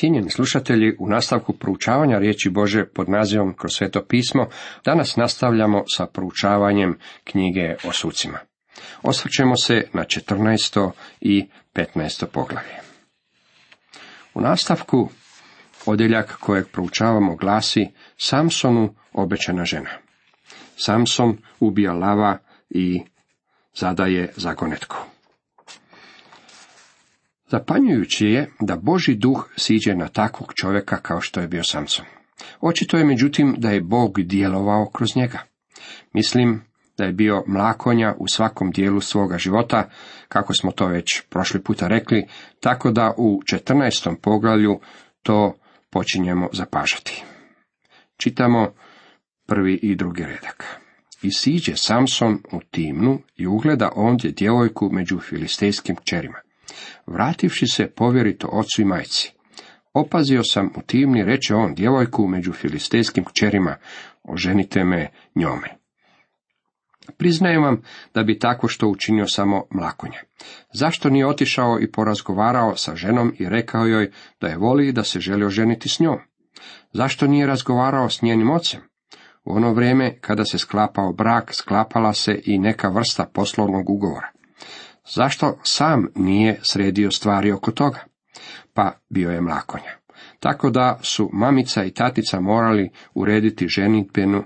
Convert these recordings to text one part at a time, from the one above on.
Cijenjeni slušatelji, u nastavku proučavanja riječi Bože pod nazivom kroz sveto pismo, danas nastavljamo sa proučavanjem knjige o sucima. Osvrćemo se na 14. i 15. poglavlje. U nastavku odjeljak kojeg proučavamo glasi Samsonu obećana žena. Samson ubija lava i zadaje zagonetku. Zapanjujući je da Boži duh siđe na takvog čovjeka kao što je bio Samson. Očito je međutim da je Bog djelovao kroz njega. Mislim da je bio mlakonja u svakom dijelu svoga života, kako smo to već prošli puta rekli, tako da u 14. poglavlju to počinjemo zapažati. Čitamo prvi i drugi redak. I siđe Samson u timnu i ugleda ondje djevojku među filistejskim čerima. Vrativši se povjerito ocu i majci. Opazio sam u timni, reče on, djevojku među filistejskim kćerima, oženite me njome. Priznajem vam da bi tako što učinio samo mlakonje. Zašto nije otišao i porazgovarao sa ženom i rekao joj da je voli i da se želi oženiti s njom? Zašto nije razgovarao s njenim ocem? U ono vrijeme kada se sklapao brak, sklapala se i neka vrsta poslovnog ugovora. Zašto sam nije sredio stvari oko toga? Pa bio je mlakonja. Tako da su mamica i tatica morali urediti ženitbenu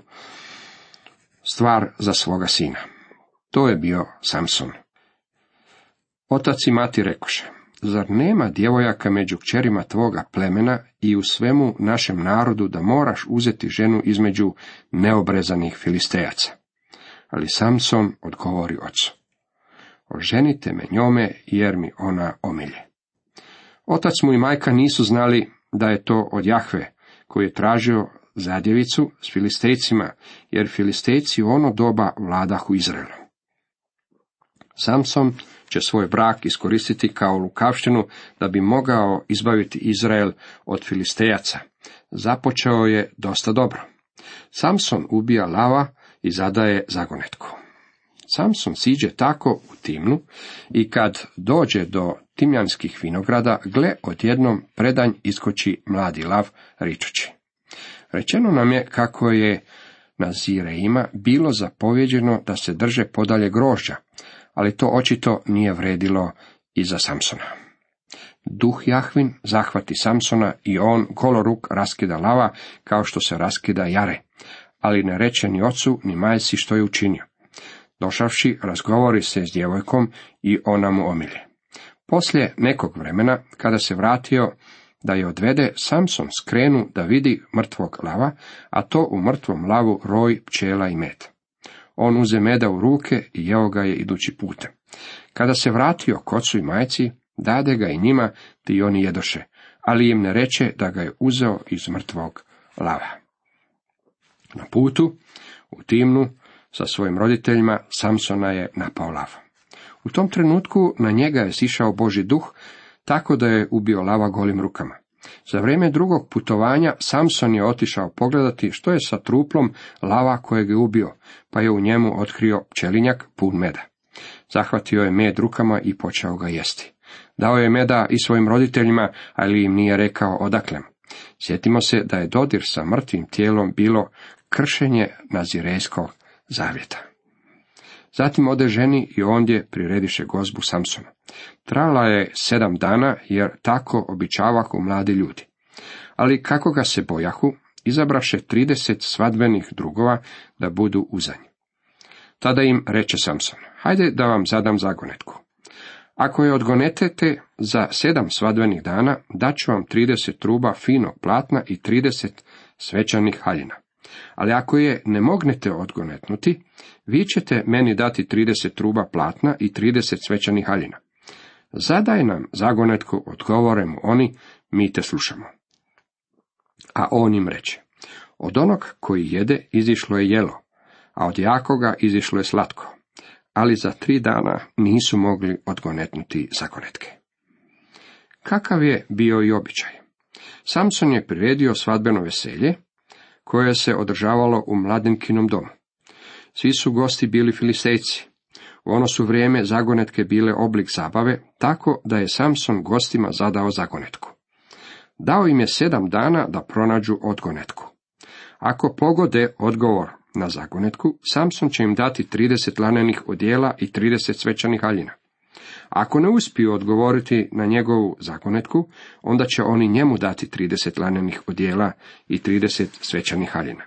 stvar za svoga sina. To je bio Samson. Otac i mati rekoše, zar nema djevojaka među kćerima tvoga plemena i u svemu našem narodu da moraš uzeti ženu između neobrezanih filistejaca? Ali Samson odgovori ocu oženite me njome, jer mi ona omilje. Otac mu i majka nisu znali da je to od Jahve, koji je tražio zadjevicu s filistejcima, jer filistejci u ono doba vladahu Izraelom. Samson će svoj brak iskoristiti kao lukavštinu da bi mogao izbaviti Izrael od filistejaca. Započeo je dosta dobro. Samson ubija lava i zadaje zagonetku. Samson siđe tako u timnu i kad dođe do timljanskih vinograda, gle odjednom predanj iskoči mladi lav ričući. Rečeno nam je kako je na Zireima bilo zapovjeđeno da se drže podalje grožđa, ali to očito nije vredilo i za Samsona. Duh Jahvin zahvati Samsona i on goloruk raskida lava kao što se raskida jare, ali ne reče ni ocu ni majci što je učinio. Došavši, razgovori se s djevojkom i ona mu omilje. Poslije nekog vremena, kada se vratio da je odvede, Samson skrenu da vidi mrtvog lava, a to u mrtvom lavu roj pčela i med. On uze meda u ruke i jeo ga je idući putem. Kada se vratio kocu i majci, dade ga i njima, ti oni jedoše, ali im ne reče da ga je uzeo iz mrtvog lava. Na putu, u timnu, sa svojim roditeljima, Samsona je napao lav. U tom trenutku na njega je sišao Boži duh, tako da je ubio lava golim rukama. Za vrijeme drugog putovanja Samson je otišao pogledati što je sa truplom lava kojeg je ubio, pa je u njemu otkrio pčelinjak pun meda. Zahvatio je med rukama i počeo ga jesti. Dao je meda i svojim roditeljima, ali im nije rekao odaklem. Sjetimo se da je dodir sa mrtvim tijelom bilo kršenje nazirejskog zavjeta. Zatim ode ženi i ondje prirediše gozbu Samsona. Trala je sedam dana, jer tako običavahu mladi ljudi. Ali kako ga se bojahu, izabraše trideset svadbenih drugova da budu uzanji. Tada im reče Samson, hajde da vam zadam zagonetku. Ako je odgonetete za sedam svadbenih dana, daću vam trideset truba finog platna i trideset svečanih haljina. Ali ako je ne mognete odgonetnuti, vi ćete meni dati trideset truba platna i trideset svećanih haljina. Zadaj nam zagonetku, odgovore mu oni, mi te slušamo. A on im reče, od onog koji jede izišlo je jelo, a od jakoga izišlo je slatko, ali za tri dana nisu mogli odgonetnuti zagonetke. Kakav je bio i običaj? Samson je priredio svadbeno veselje, koje se održavalo u mladenkinom domu. Svi su gosti bili filistejci. U ono su vrijeme zagonetke bile oblik zabave, tako da je Samson gostima zadao zagonetku. Dao im je sedam dana da pronađu odgonetku. Ako pogode odgovor na zagonetku, Samson će im dati 30 lanenih odjela i 30 svečanih haljina. Ako ne uspiju odgovoriti na njegovu zagonetku, onda će oni njemu dati 30 lanenih odjela i 30 svečanih haljina.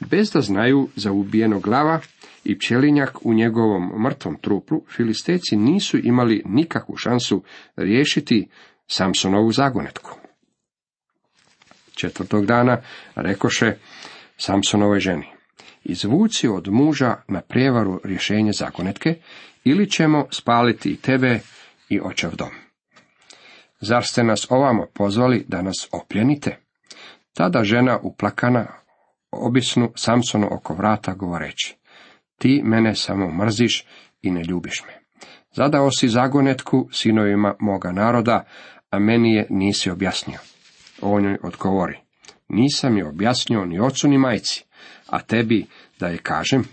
Bez da znaju za ubijeno glava i pčelinjak u njegovom mrtvom truplu, filisteci nisu imali nikakvu šansu riješiti Samsonovu zagonetku. Četvrtog dana rekoše Samsonovoj ženi, izvuci od muža na prijevaru rješenje zakonetke, ili ćemo spaliti i tebe i očev dom. Zar ste nas ovamo pozvali da nas opljenite? Tada žena uplakana obisnu Samsonu oko vrata govoreći, ti mene samo mrziš i ne ljubiš me. Zadao si zagonetku sinovima moga naroda, a meni je nisi objasnio. On joj odgovori, nisam je objasnio ni ocu ni majci, a tebi da je kažem.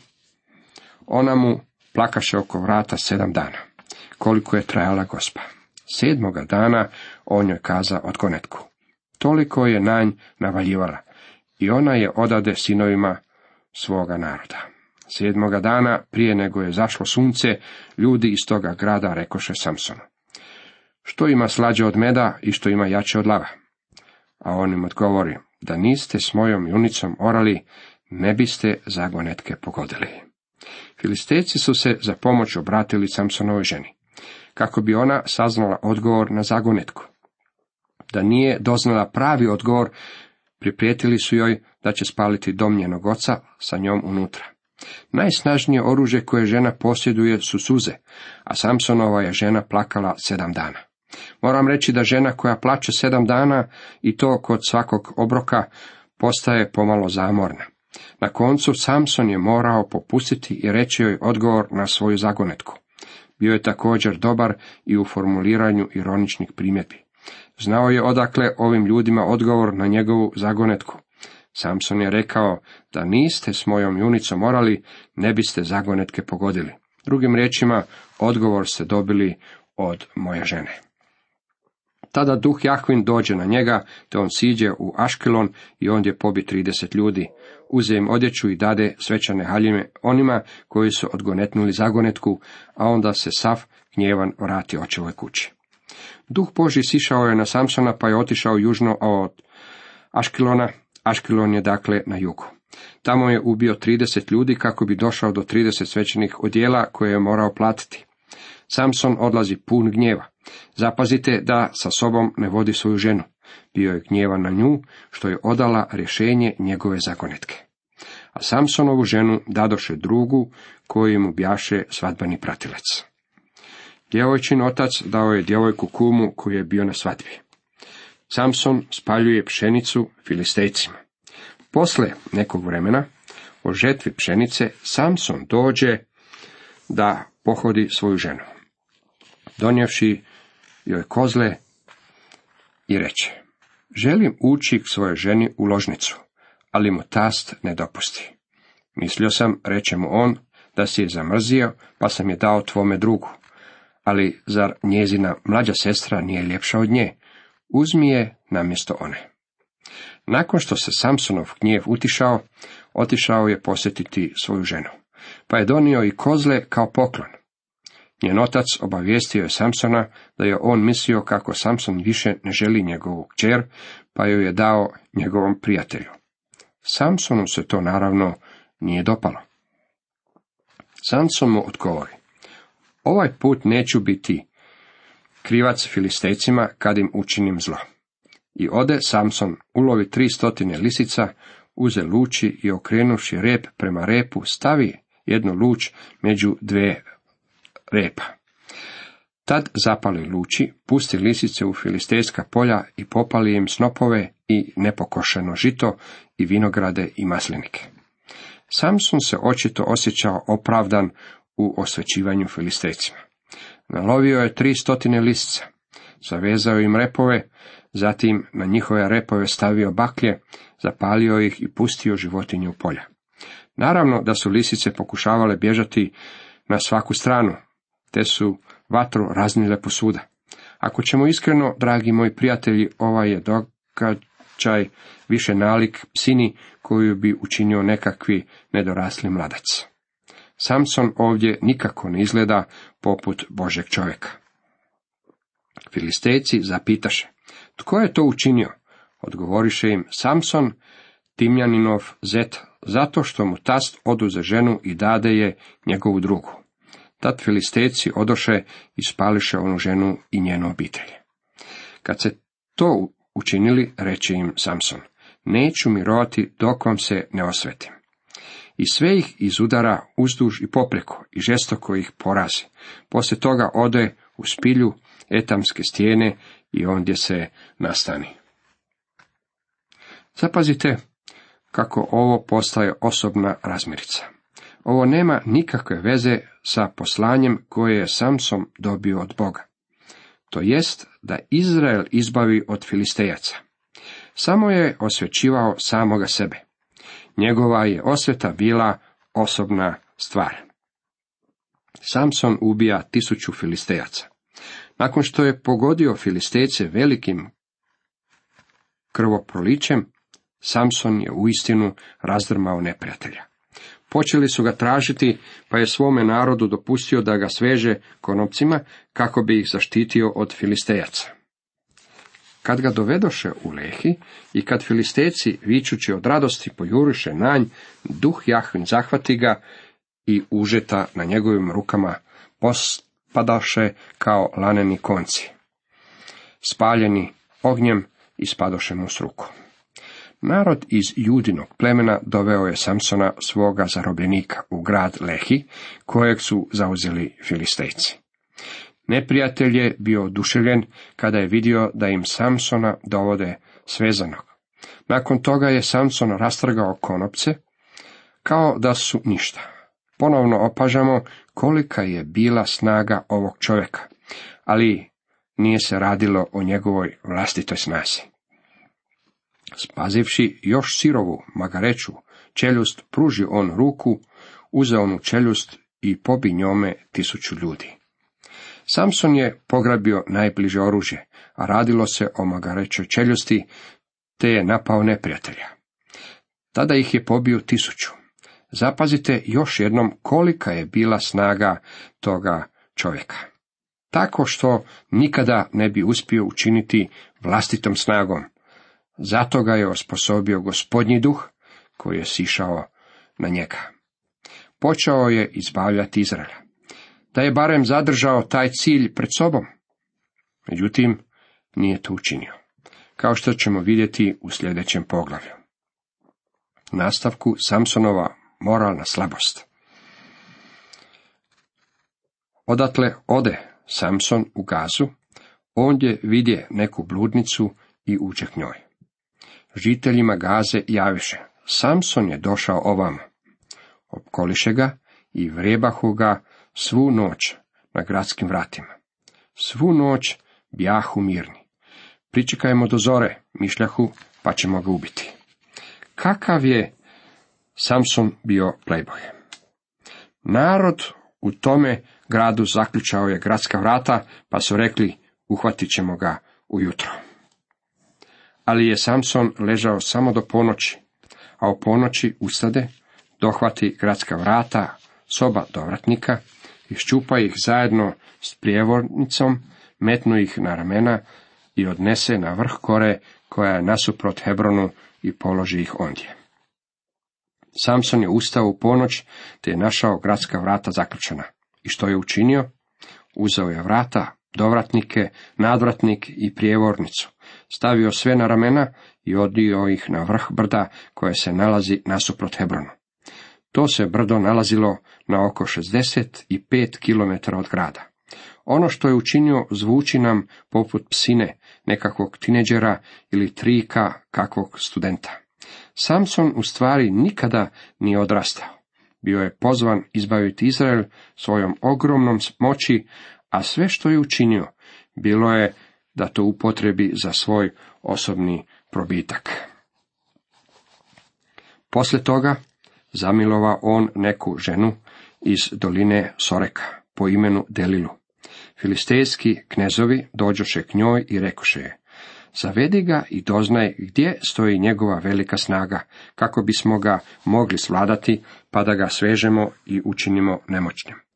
Ona mu plakaše oko vrata sedam dana, koliko je trajala gospa. Sedmoga dana on joj kaza odgonetku. Toliko je nanj navaljivala i ona je odade sinovima svoga naroda. Sedmoga dana, prije nego je zašlo sunce, ljudi iz toga grada rekoše Samsonu. Što ima slađe od meda i što ima jače od lava? A on im odgovori, da niste s mojom junicom orali, ne biste zagonetke pogodili. Filisteci su se za pomoć obratili Samsonovoj ženi, kako bi ona saznala odgovor na zagonetku. Da nije doznala pravi odgovor, priprijetili su joj da će spaliti dom njenog oca sa njom unutra. Najsnažnije oružje koje žena posjeduje su suze, a Samsonova je žena plakala sedam dana. Moram reći da žena koja plače sedam dana i to kod svakog obroka postaje pomalo zamorna. Na koncu Samson je morao popustiti i reći joj odgovor na svoju zagonetku. Bio je također dobar i u formuliranju ironičnih primjedbi. Znao je odakle ovim ljudima odgovor na njegovu zagonetku. Samson je rekao da niste s mojom junicom morali, ne biste zagonetke pogodili. Drugim riječima, odgovor ste dobili od moje žene. Tada duh Jahvin dođe na njega, te on siđe u Aškelon i ondje pobi trideset ljudi. Uze im odjeću i dade svečane haljine onima koji su odgonetnuli zagonetku, a onda se sav gnjevan vrati očevoj kući. Duh Boži sišao je na Samsona pa je otišao južno od Aškelona. Aškelon je dakle na jugu. Tamo je ubio trideset ljudi kako bi došao do trideset svečanih odjela koje je morao platiti. Samson odlazi pun gnjeva. Zapazite da sa sobom ne vodi svoju ženu. Bio je gnjevan na nju, što je odala rješenje njegove zakonetke. A Samsonovu ženu dadoše drugu, koju mu bjaše svadbeni pratilac. Djevojčin otac dao je djevojku kumu koji je bio na svadbi. Samson spaljuje pšenicu filistejcima. Posle nekog vremena, o žetvi pšenice, Samson dođe da pohodi svoju ženu. Donjevši joj kozle i reče, želim ući k svojoj ženi u ložnicu, ali mu tast ne dopusti. Mislio sam, reče mu on, da si je zamrzio, pa sam je dao tvome drugu. Ali zar njezina mlađa sestra nije ljepša od nje? Uzmi je namjesto one. Nakon što se Samsonov gnjev utišao, otišao je posjetiti svoju ženu, pa je donio i kozle kao poklon. Njen otac obavijestio je Samsona da je on mislio kako Samson više ne želi njegovu kćer, pa ju je dao njegovom prijatelju. Samsonu se to naravno nije dopalo. Samson mu odgovori, ovaj put neću biti krivac filistecima kad im učinim zlo. I ode Samson ulovi tri stotine lisica, uze luči i okrenuši rep prema repu, stavi jednu luč među dve repa. Tad zapali luči, pusti lisice u filistejska polja i popali im snopove i nepokošeno žito i vinograde i maslinike. Samson se očito osjećao opravdan u osvećivanju filistejcima. Nalovio je tri stotine lisica, zavezao im repove, zatim na njihove repove stavio baklje, zapalio ih i pustio životinje u polja. Naravno da su lisice pokušavale bježati na svaku stranu, te su vatru raznile posuda. Ako ćemo iskreno, dragi moji prijatelji, ovaj je događaj više nalik psini koju bi učinio nekakvi nedorasli mladac. Samson ovdje nikako ne izgleda poput Božeg čovjeka. Filistejci zapitaše, tko je to učinio? Odgovoriše im, Samson, Timljaninov zet, zato što mu tast oduze ženu i dade je njegovu drugu. Tad filistejci odoše i spališe onu ženu i njenu obitelj. Kad se to učinili, reče im Samson, neću mirovati dok vam se ne osvetim. I sve ih izudara uzduž i popreko i žestoko ih porazi. Poslije toga ode u spilju etamske stijene i ondje se nastani. Zapazite kako ovo postaje osobna razmirica. Ovo nema nikakve veze sa poslanjem koje je Samson dobio od Boga. To jest da Izrael izbavi od filistejaca. Samo je osvećivao samoga sebe. Njegova je osveta bila osobna stvar. Samson ubija tisuću filistejaca. Nakon što je pogodio filistejce velikim krvoprolićem, Samson je uistinu razdrmao neprijatelja. Počeli su ga tražiti, pa je svome narodu dopustio da ga sveže konopcima, kako bi ih zaštitio od filistejaca. Kad ga dovedoše u Lehi i kad filisteci, vičući od radosti, pojuriše nanj, duh Jahvin zahvati ga i užeta na njegovim rukama pospadaše kao laneni konci. Spaljeni ognjem ispadoše mu s ruku. Narod iz judinog plemena doveo je Samsona svoga zarobljenika u grad Lehi, kojeg su zauzeli filistejci. Neprijatelj je bio oduševljen kada je vidio da im Samsona dovode svezanog. Nakon toga je Samson rastrgao konopce, kao da su ništa. Ponovno opažamo kolika je bila snaga ovog čovjeka, ali nije se radilo o njegovoj vlastitoj snazi. Spazivši još sirovu magareću čeljust, pruži on ruku, uzeo onu čeljust i pobi njome tisuću ljudi. Samson je pograbio najbliže oružje, a radilo se o magarećoj čeljusti, te je napao neprijatelja. Tada ih je pobio tisuću. Zapazite još jednom kolika je bila snaga toga čovjeka. Tako što nikada ne bi uspio učiniti vlastitom snagom. Zato ga je osposobio gospodnji duh koji je sišao na njega. Počeo je izbavljati Izraela da je barem zadržao taj cilj pred sobom. Međutim, nije to učinio, kao što ćemo vidjeti u sljedećem poglavlju. Nastavku Samsonova moralna slabost. Odatle ode Samson u gazu, ondje vidje neku bludnicu i uče njoj. Žiteljima gaze javiše, Samson je došao ovamo. Opkoliše ga i vrebahu ga svu noć na gradskim vratima. Svu noć bjahu mirni. Pričekajmo do zore, mišljahu, pa ćemo ga ubiti. Kakav je Samson bio playboy? Narod u tome gradu zaključao je gradska vrata, pa su rekli, uhvatit ćemo ga ujutro. Ali je Samson ležao samo do ponoći, a u ponoći ustade, dohvati gradska vrata, soba dovratnika iščupa ih zajedno s prijevornicom, metnu ih na ramena i odnese na vrh kore koja je nasuprot Hebronu i položi ih ondje. Samson je ustao u ponoć, te je našao gradska vrata zaključena. I što je učinio? Uzeo je vrata, dovratnike, nadvratnik i prijevornicu. Stavio sve na ramena i odio ih na vrh brda koje se nalazi nasuprot Hebronu. To se brdo nalazilo na oko 65 km od grada. Ono što je učinio zvuči nam poput psine, nekakvog tineđera ili trika kakvog studenta. Samson u stvari nikada nije odrastao. Bio je pozvan izbaviti Izrael svojom ogromnom moći, a sve što je učinio bilo je da to upotrebi za svoj osobni probitak. Poslije toga zamilova on neku ženu iz doline Soreka po imenu Delilu. Filistejski knezovi dođoše k njoj i rekoše je, zavedi ga i doznaj gdje stoji njegova velika snaga, kako bismo ga mogli svladati, pa da ga svežemo i učinimo nemoćnim.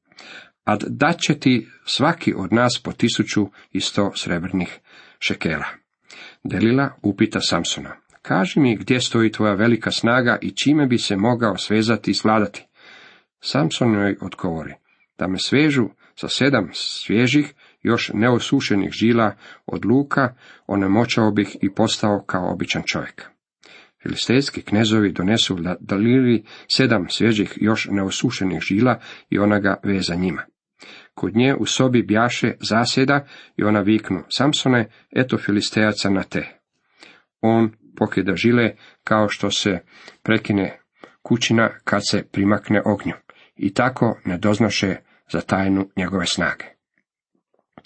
A dat će ti svaki od nas po tisuću i sto srebrnih šekela. Delila upita Samsona, kaži mi gdje stoji tvoja velika snaga i čime bi se mogao svezati i svladati. Samson joj odgovori, da me svežu sa sedam svježih, još neosušenih žila od luka, onemoćao bih i postao kao običan čovjek. Filistejski knezovi donesu Dalili sedam svježih još neosušenih žila i ona ga veza njima. Kod nje u sobi bjaše zasjeda i ona viknu, Samsone, eto filistejaca na te. On pokida žile kao što se prekine kućina kad se primakne ognju i tako ne doznaše za tajnu njegove snage.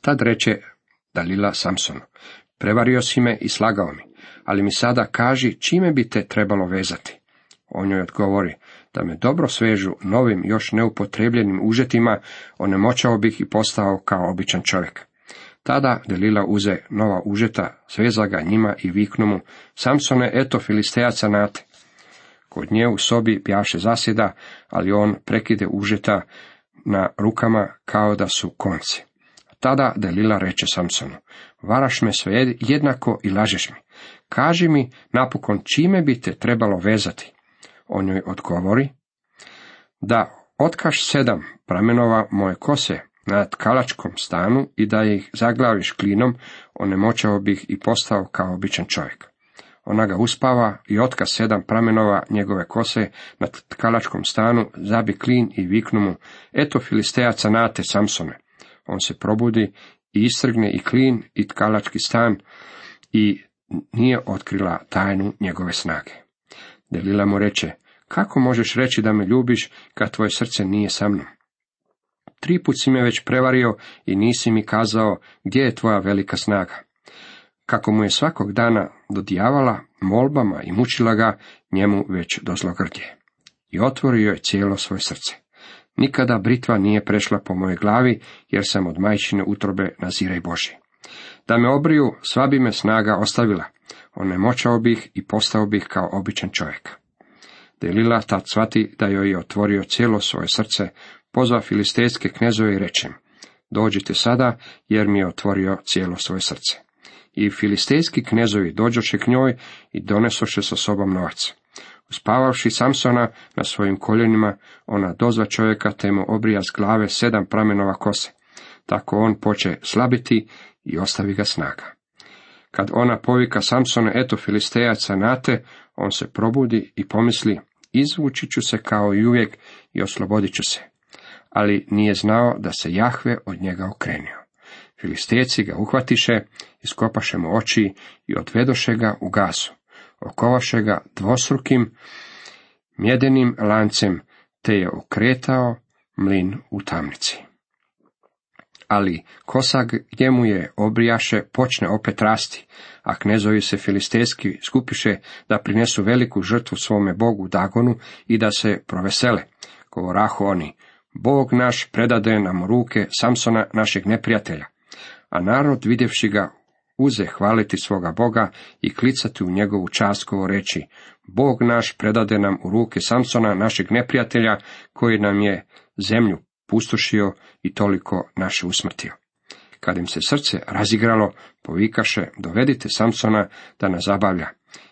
Tad reče Dalila Samsonu, prevario si me i slagao mi, ali mi sada kaži čime bi te trebalo vezati. On joj odgovori, da me dobro svežu novim, još neupotrebljenim užetima, onemoćao bih i postao kao običan čovjek. Tada Delila uze nova užeta, sveza ga njima i viknu mu, Samsone, eto filistejaca nate. Kod nje u sobi pjaše zasjeda, ali on prekide užeta na rukama kao da su konci. Tada Delila reče Samsonu, varaš me sve jednako i lažeš mi. Kaži mi napokon čime bi te trebalo vezati. On joj odgovori, da otkaš sedam pramenova moje kose na tkalačkom stanu i da ih zaglaviš klinom, onemoćao bih i postao kao običan čovjek. Ona ga uspava i otka sedam pramenova njegove kose na tkalačkom stanu, zabi klin i viknu mu, eto filistejaca nate Samsone. On se probudi i istrgne i klin i tkalački stan i nije otkrila tajnu njegove snage. Delila mu reče, kako možeš reći da me ljubiš kad tvoje srce nije sa mnom? Tri put si me već prevario i nisi mi kazao gdje je tvoja velika snaga. Kako mu je svakog dana dodijavala molbama i mučila ga, njemu već dozlogrdje. I otvorio je cijelo svoje srce. Nikada britva nije prešla po mojoj glavi, jer sam od majčine utrobe naziraj Boži. Da me obriju, sva bi me snaga ostavila. Onemoćao bih i postao bih kao običan čovjek. Delila tad shvati da joj je otvorio cijelo svoje srce, pozva filistejske knezove i reče dođite sada, jer mi je otvorio cijelo svoje srce. I filistejski knezovi dođoše k njoj i donesoše sa sobom novac. Uspavavši Samsona na svojim koljenima, ona dozva čovjeka te mu obrija s glave sedam pramenova kose. Tako on poče slabiti i ostavi ga snaga. Kad ona povika Samsona, eto filistejaca nate, on se probudi i pomisli, izvući ću se kao i uvijek i oslobodit ću se. Ali nije znao da se Jahve od njega okrenio. Filistejci ga uhvatiše, iskopaše mu oči i odvedoše ga u gasu. Okovaše ga dvosrukim mjedenim lancem, te je okretao mlin u tamnici ali kosa gdje mu je obrijaše počne opet rasti, a knezovi se filistejski skupiše da prinesu veliku žrtvu svome bogu Dagonu i da se provesele. Govorahu oni, Bog naš predade nam ruke Samsona našeg neprijatelja, a narod vidjevši ga uze hvaliti svoga Boga i klicati u njegovu čast reći, Bog naš predade nam u ruke Samsona našeg neprijatelja koji nam je zemlju pustošio i toliko naše usmrtio. Kad im se srce razigralo, povikaše, dovedite Samsona da nas zabavlja.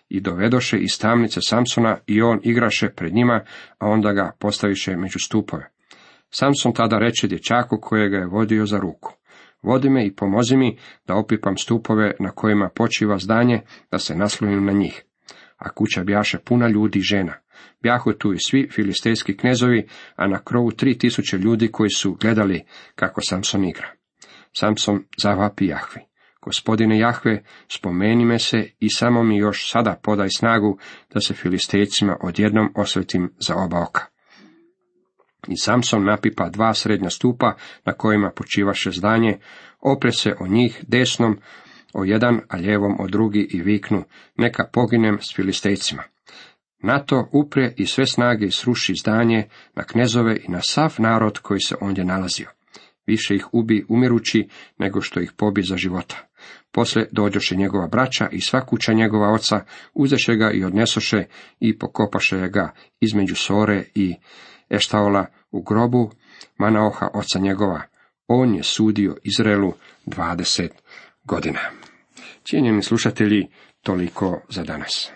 I dovedoše iz tamnice Samsona i on igraše pred njima, a onda ga postaviše među stupove. Samson tada reče dječaku kojega je vodio za ruku. Vodi me i pomozi mi da opipam stupove na kojima počiva zdanje, da se naslonim na njih. A kuća bjaše puna ljudi i žena. Bjahu tu i svi filistejski knezovi, a na krovu tri tisuće ljudi koji su gledali kako Samson igra. Samson zavapi Jahvi. Gospodine Jahve, spomeni me se i samo mi još sada podaj snagu da se filistejcima odjednom osvetim za oba oka. I Samson napipa dva srednja stupa na kojima počivaše zdanje, opre se o njih desnom, o jedan, a lijevom o drugi i viknu, neka poginem s filistejcima. Na to upre i sve snage sruši zdanje na knezove i na sav narod koji se ondje nalazio. Više ih ubi umirući, nego što ih pobi za života. Poslije dođoše njegova braća i sva kuća njegova oca, uzeše ga i odnesoše i pokopaše ga između Sore i Eštaola u grobu Manaoha oca njegova. On je sudio Izraelu dvadeset godina. Cijenjeni slušatelji, toliko za danas.